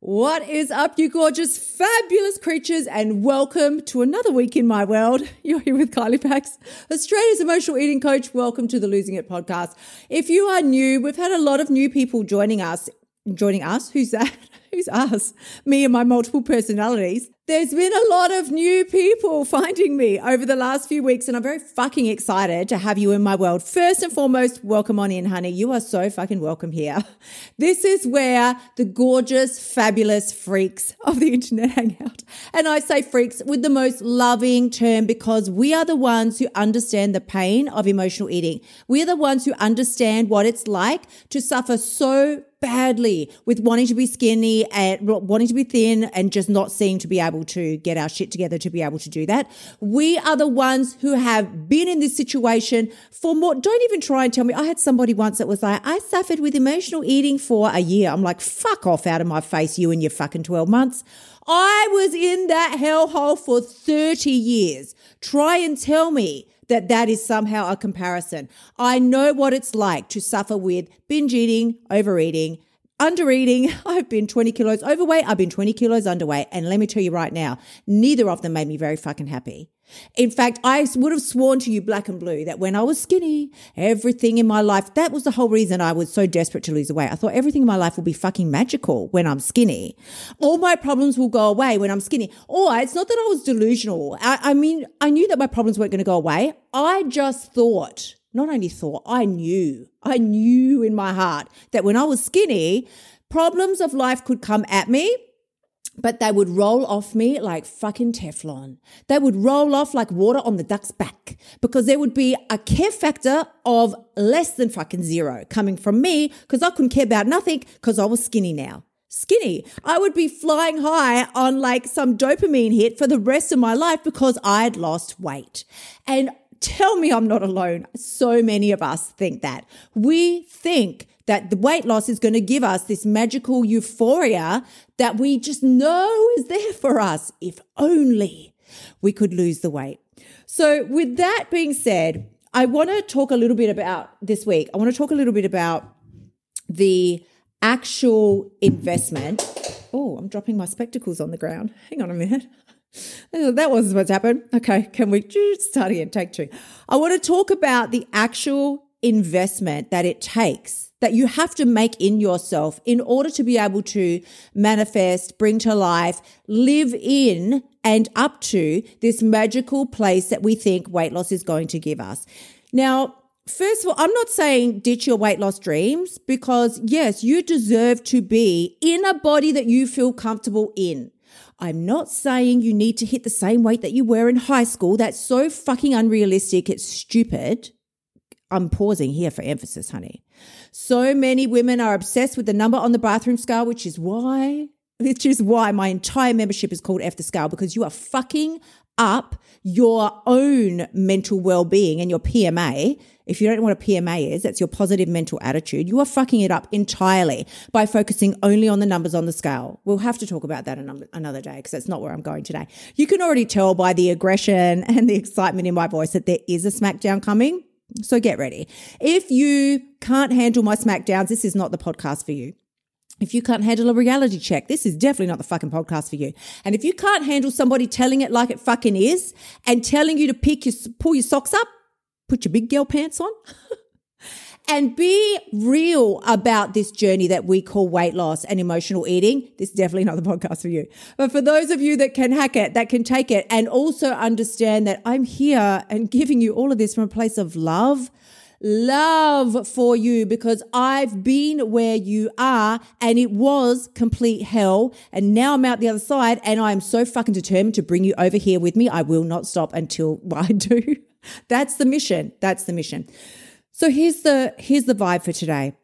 What is up, you gorgeous, fabulous creatures, and welcome to another week in my world. You're here with Kylie Pax, Australia's emotional eating coach. Welcome to the Losing It podcast. If you are new, we've had a lot of new people joining us. Joining us? Who's that? Who's us? Me and my multiple personalities. There's been a lot of new people finding me over the last few weeks, and I'm very fucking excited to have you in my world. First and foremost, welcome on in, honey. You are so fucking welcome here. This is where the gorgeous, fabulous freaks of the internet hang out. And I say freaks with the most loving term because we are the ones who understand the pain of emotional eating. We are the ones who understand what it's like to suffer so badly with wanting to be skinny and wanting to be thin and just not seeming to be able to get our shit together to be able to do that. We are the ones who have been in this situation for more. Don't even try and tell me. I had somebody once that was like, I suffered with emotional eating for a year. I'm like, fuck off out of my face, you and your fucking 12 months. I was in that hellhole for 30 years. Try and tell me that that is somehow a comparison. I know what it's like to suffer with binge eating, overeating, under eating. I've been 20 kilos overweight. I've been 20 kilos underweight. And let me tell you right now, neither of them made me very fucking happy. In fact, I would have sworn to you black and blue that when I was skinny, everything in my life, that was the whole reason I was so desperate to lose weight. I thought everything in my life will be fucking magical when I'm skinny. All my problems will go away when I'm skinny. Or it's not that I was delusional. I, I mean, I knew that my problems weren't going to go away. I just thought not only thought, I knew, I knew in my heart that when I was skinny, problems of life could come at me, but they would roll off me like fucking Teflon. They would roll off like water on the duck's back because there would be a care factor of less than fucking zero coming from me because I couldn't care about nothing because I was skinny now skinny. I would be flying high on like some dopamine hit for the rest of my life because I'd lost weight. And Tell me I'm not alone. So many of us think that. We think that the weight loss is going to give us this magical euphoria that we just know is there for us. If only we could lose the weight. So, with that being said, I want to talk a little bit about this week. I want to talk a little bit about the actual investment. Oh, I'm dropping my spectacles on the ground. Hang on a minute. That was what's happened. Okay, can we start again? Take two. I want to talk about the actual investment that it takes that you have to make in yourself in order to be able to manifest, bring to life, live in and up to this magical place that we think weight loss is going to give us. Now, First of all, I'm not saying ditch your weight loss dreams because yes, you deserve to be in a body that you feel comfortable in. I'm not saying you need to hit the same weight that you were in high school. That's so fucking unrealistic. It's stupid. I'm pausing here for emphasis, honey. So many women are obsessed with the number on the bathroom scale, which is why, which is why my entire membership is called F the Scale because you are fucking up your own mental well being and your PMA if you don't know what a PMA is, that's your positive mental attitude. You are fucking it up entirely by focusing only on the numbers on the scale. We'll have to talk about that another day because that's not where I'm going today. You can already tell by the aggression and the excitement in my voice that there is a smackdown coming. So get ready. If you can't handle my smackdowns, this is not the podcast for you. If you can't handle a reality check, this is definitely not the fucking podcast for you. And if you can't handle somebody telling it like it fucking is and telling you to pick your, pull your socks up, put your big girl pants on and be real about this journey that we call weight loss and emotional eating. This is definitely not the podcast for you. But for those of you that can hack it, that can take it and also understand that I'm here and giving you all of this from a place of love, love for you because I've been where you are and it was complete hell. And now I'm out the other side and I'm so fucking determined to bring you over here with me. I will not stop until I do. That's the mission. That's the mission. So here's the here's the vibe for today.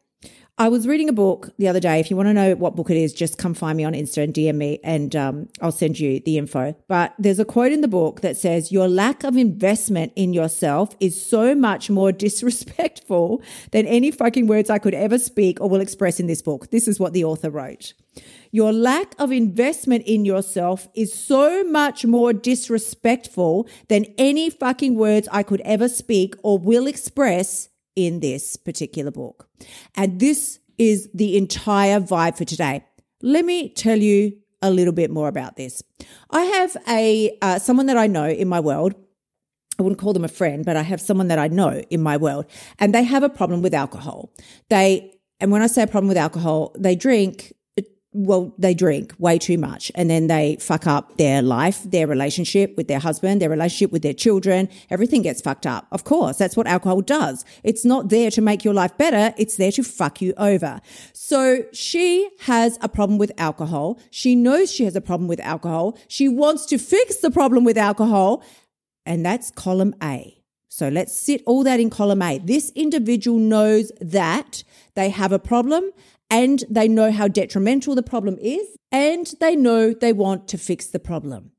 I was reading a book the other day. If you want to know what book it is, just come find me on Insta and DM me, and um, I'll send you the info. But there's a quote in the book that says, Your lack of investment in yourself is so much more disrespectful than any fucking words I could ever speak or will express in this book. This is what the author wrote. Your lack of investment in yourself is so much more disrespectful than any fucking words I could ever speak or will express in this particular book. And this is the entire vibe for today. Let me tell you a little bit more about this. I have a uh, someone that I know in my world. I wouldn't call them a friend, but I have someone that I know in my world, and they have a problem with alcohol. They and when I say a problem with alcohol, they drink well, they drink way too much and then they fuck up their life, their relationship with their husband, their relationship with their children. Everything gets fucked up. Of course, that's what alcohol does. It's not there to make your life better. It's there to fuck you over. So she has a problem with alcohol. She knows she has a problem with alcohol. She wants to fix the problem with alcohol. And that's column A. So let's sit all that in column A. This individual knows that they have a problem and they know how detrimental the problem is, and they know they want to fix the problem.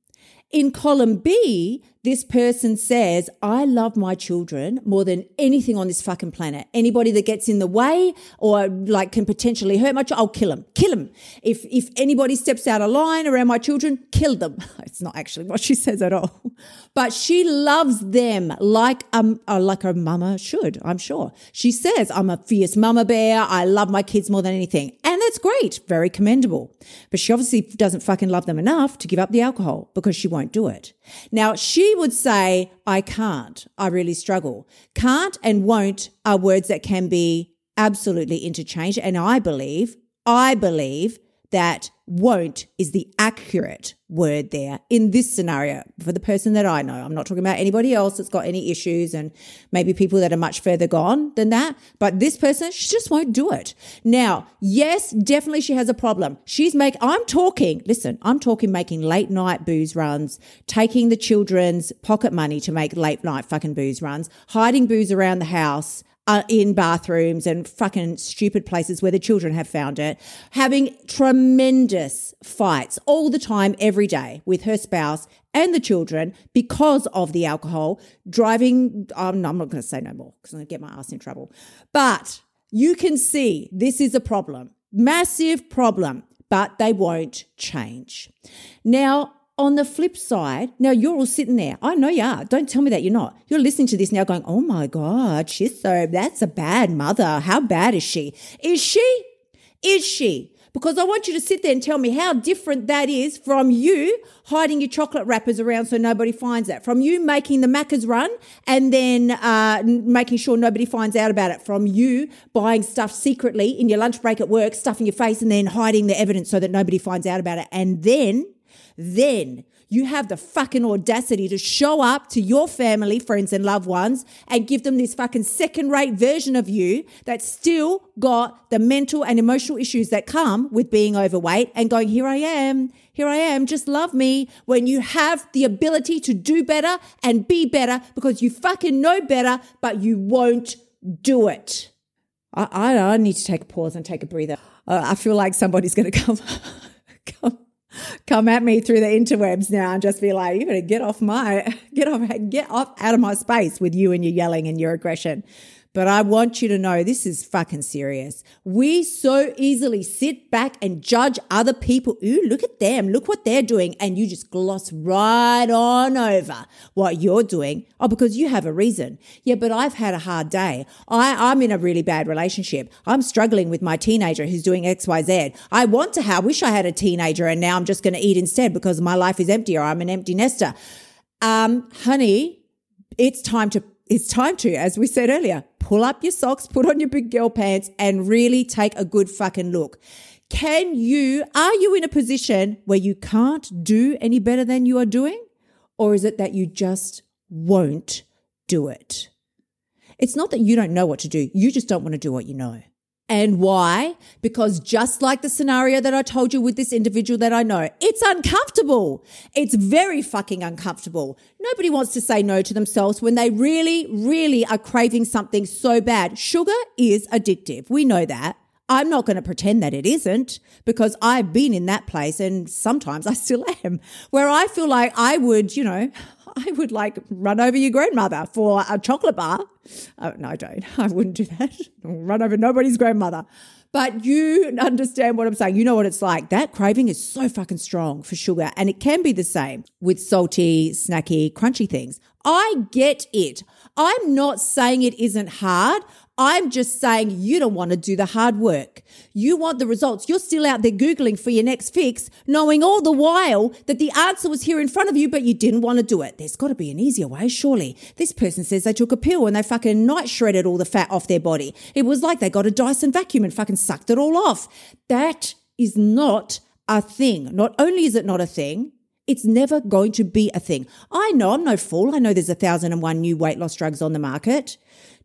In column B, this person says, I love my children more than anything on this fucking planet. Anybody that gets in the way or like can potentially hurt my child, I'll kill them. Kill them. If, if anybody steps out of line around my children, kill them. It's not actually what she says at all. But she loves them like, um, like a mama should, I'm sure. She says, I'm a fierce mama bear. I love my kids more than anything. And that's great. Very commendable. But she obviously doesn't fucking love them enough to give up the alcohol because she won't do it. Now, she would say, I can't. I really struggle. Can't and won't are words that can be absolutely interchanged. And I believe, I believe that won't is the accurate word there in this scenario for the person that I know. I'm not talking about anybody else that's got any issues and maybe people that are much further gone than that. But this person, she just won't do it. Now, yes, definitely she has a problem. She's make, I'm talking, listen, I'm talking making late night booze runs, taking the children's pocket money to make late night fucking booze runs, hiding booze around the house, uh, in bathrooms and fucking stupid places where the children have found it, having tremendous fights all the time, every day with her spouse and the children because of the alcohol, driving. Um, no, I'm not going to say no more because I'm going to get my ass in trouble. But you can see this is a problem, massive problem, but they won't change. Now, on the flip side, now you're all sitting there. I know you are. Don't tell me that you're not. You're listening to this now going, oh my God, she's so, that's a bad mother. How bad is she? Is she? Is she? Because I want you to sit there and tell me how different that is from you hiding your chocolate wrappers around so nobody finds that, from you making the Macca's run and then uh, making sure nobody finds out about it, from you buying stuff secretly in your lunch break at work, stuffing your face, and then hiding the evidence so that nobody finds out about it. And then then you have the fucking audacity to show up to your family, friends, and loved ones and give them this fucking second rate version of you that's still got the mental and emotional issues that come with being overweight and going, Here I am, here I am, just love me. When you have the ability to do better and be better because you fucking know better, but you won't do it. I, I, I need to take a pause and take a breather. Uh, I feel like somebody's going to come. come come at me through the interwebs now and just be like, you gotta get off my, get off, get off out of my space with you and your yelling and your aggression. But I want you to know this is fucking serious. We so easily sit back and judge other people. Ooh, look at them. Look what they're doing. And you just gloss right on over what you're doing. Oh, because you have a reason. Yeah, but I've had a hard day. I, I'm in a really bad relationship. I'm struggling with my teenager who's doing XYZ. I want to have, wish I had a teenager and now I'm just going to eat instead because my life is empty or I'm an empty nester. Um, honey, it's time to it's time to, as we said earlier, pull up your socks, put on your big girl pants, and really take a good fucking look. Can you, are you in a position where you can't do any better than you are doing? Or is it that you just won't do it? It's not that you don't know what to do, you just don't want to do what you know. And why? Because just like the scenario that I told you with this individual that I know, it's uncomfortable. It's very fucking uncomfortable. Nobody wants to say no to themselves when they really, really are craving something so bad. Sugar is addictive. We know that. I'm not going to pretend that it isn't because I've been in that place and sometimes I still am where I feel like I would, you know, I would like run over your grandmother for a chocolate bar. Oh, no, I don't. I wouldn't do that. run over nobody's grandmother. But you understand what I'm saying. You know what it's like. That craving is so fucking strong for sugar. And it can be the same with salty, snacky, crunchy things. I get it. I'm not saying it isn't hard. I'm just saying you don't want to do the hard work. You want the results. You're still out there Googling for your next fix, knowing all the while that the answer was here in front of you, but you didn't want to do it. There's got to be an easier way, surely. This person says they took a pill and they fucking night shredded all the fat off their body. It was like they got a Dyson vacuum and fucking sucked it all off. That is not a thing. Not only is it not a thing, it's never going to be a thing. I know I'm no fool. I know there's a thousand and one new weight loss drugs on the market.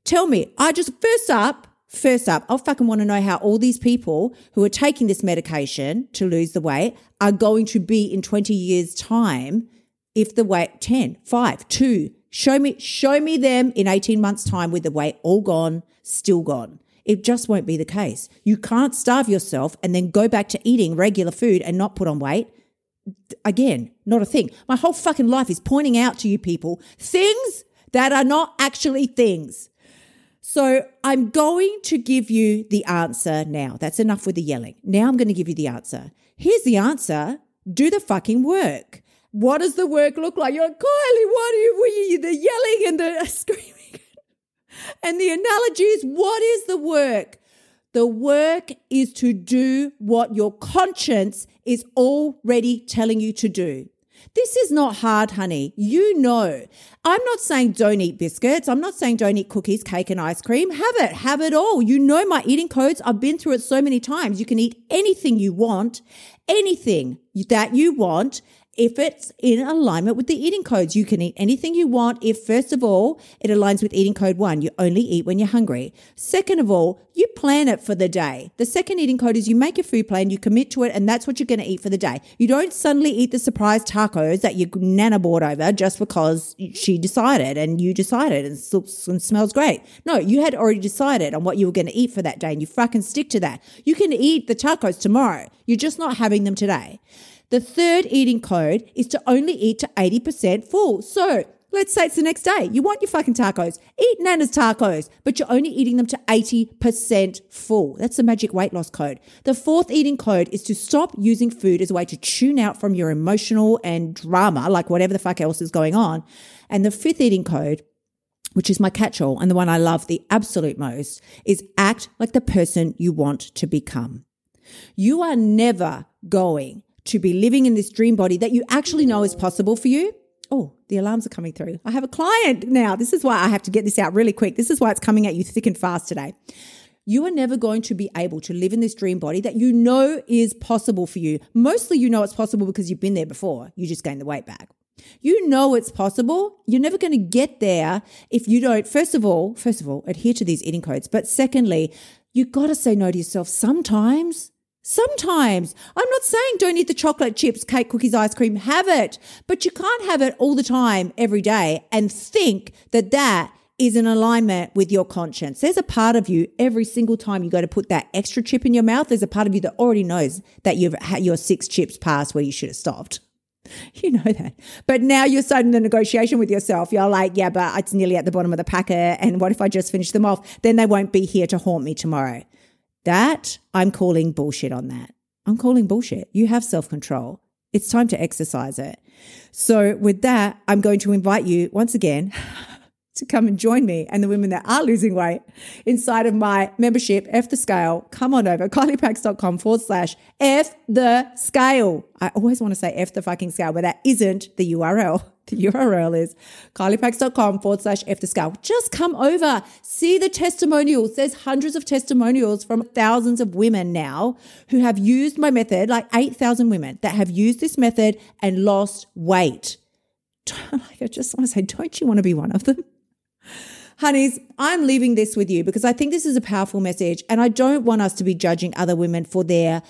Tell me, I just, first up, first up, I fucking want to know how all these people who are taking this medication to lose the weight are going to be in 20 years' time if the weight 10, 5, 2, show me, show me them in 18 months' time with the weight all gone, still gone. It just won't be the case. You can't starve yourself and then go back to eating regular food and not put on weight. Again, not a thing. My whole fucking life is pointing out to you people things that are not actually things. So I'm going to give you the answer now. That's enough with the yelling. Now I'm going to give you the answer. Here's the answer. Do the fucking work. What does the work look like? You're like, Kylie, what are you, the yelling and the screaming? And the analogies. what is the work? The work is to do what your conscience is already telling you to do. This is not hard, honey. You know. I'm not saying don't eat biscuits. I'm not saying don't eat cookies, cake, and ice cream. Have it. Have it all. You know my eating codes. I've been through it so many times. You can eat anything you want, anything that you want, if it's in alignment with the eating codes. You can eat anything you want if, first of all, it aligns with eating code one. You only eat when you're hungry. Second of all, you plan it for the day. The second eating code is you make a food plan, you commit to it, and that's what you're going to eat for the day. You don't suddenly eat the surprise tacos that your nana bought over just because she decided and you decided and, and smells great. No, you had already decided on what you were going to eat for that day and you fucking stick to that. You can eat the tacos tomorrow. You're just not having them today. The third eating code is to only eat to 80% full. So let's say it's the next day. You want your fucking tacos. Eat Nana's tacos, but you're only eating them to 80% full. That's the magic weight loss code. The fourth eating code is to stop using food as a way to tune out from your emotional and drama, like whatever the fuck else is going on. And the fifth eating code which is my catch all and the one I love the absolute most, is act like the person you want to become. You are never going to be living in this dream body that you actually know is possible for you. Oh, the alarms are coming through. I have a client now. This is why I have to get this out really quick. This is why it's coming at you thick and fast today. You are never going to be able to live in this dream body that you know is possible for you. Mostly you know it's possible because you've been there before. You just gained the weight back. You know it's possible. You're never going to get there if you don't, first of all, first of all, adhere to these eating codes. But secondly, you've got to say no to yourself sometimes. Sometimes. I'm not saying don't eat the chocolate chips, cake, cookies, ice cream. Have it. But you can't have it all the time, every day, and think that that is in alignment with your conscience. There's a part of you every single time you go to put that extra chip in your mouth, there's a part of you that already knows that you've had your six chips past where you should have stopped. You know that. But now you're starting the negotiation with yourself. You're like, yeah, but it's nearly at the bottom of the packet. And what if I just finish them off? Then they won't be here to haunt me tomorrow. That I'm calling bullshit on that. I'm calling bullshit. You have self control. It's time to exercise it. So, with that, I'm going to invite you once again to come and join me and the women that are losing weight inside of my membership, F the Scale. Come on over, kyliepax.com forward slash F the Scale. I always want to say F the fucking scale, but that isn't the URL. The URL is kyliepax.com forward slash F the scale. Just come over, see the testimonials. There's hundreds of testimonials from thousands of women now who have used my method, like 8,000 women that have used this method and lost weight. I just want to say, don't you want to be one of them? Honeys, I'm leaving this with you because I think this is a powerful message and I don't want us to be judging other women for their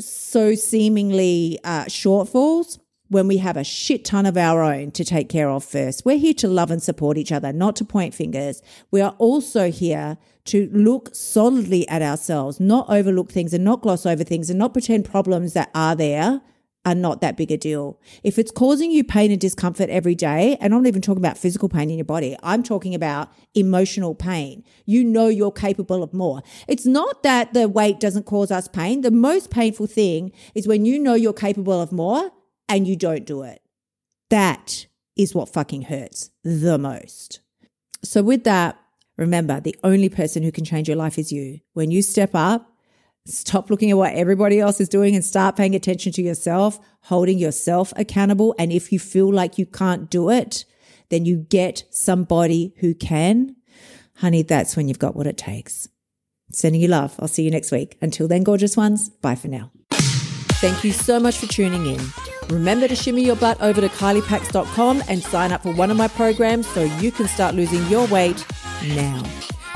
so seemingly uh, shortfalls when we have a shit ton of our own to take care of first. We're here to love and support each other, not to point fingers. We are also here to look solidly at ourselves, not overlook things and not gloss over things and not pretend problems that are there are not that big a deal. If it's causing you pain and discomfort every day, and I'm not even talking about physical pain in your body, I'm talking about emotional pain. You know you're capable of more. It's not that the weight doesn't cause us pain. The most painful thing is when you know you're capable of more and you don't do it. That is what fucking hurts the most. So, with that, Remember, the only person who can change your life is you. When you step up, stop looking at what everybody else is doing and start paying attention to yourself, holding yourself accountable. And if you feel like you can't do it, then you get somebody who can. Honey, that's when you've got what it takes. Sending you love. I'll see you next week. Until then, gorgeous ones, bye for now. Thank you so much for tuning in. Remember to shimmy your butt over to kyliepax.com and sign up for one of my programs so you can start losing your weight now.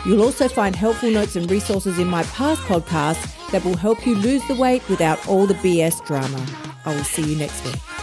You'll also find helpful notes and resources in my past podcasts that will help you lose the weight without all the BS drama. I will see you next week.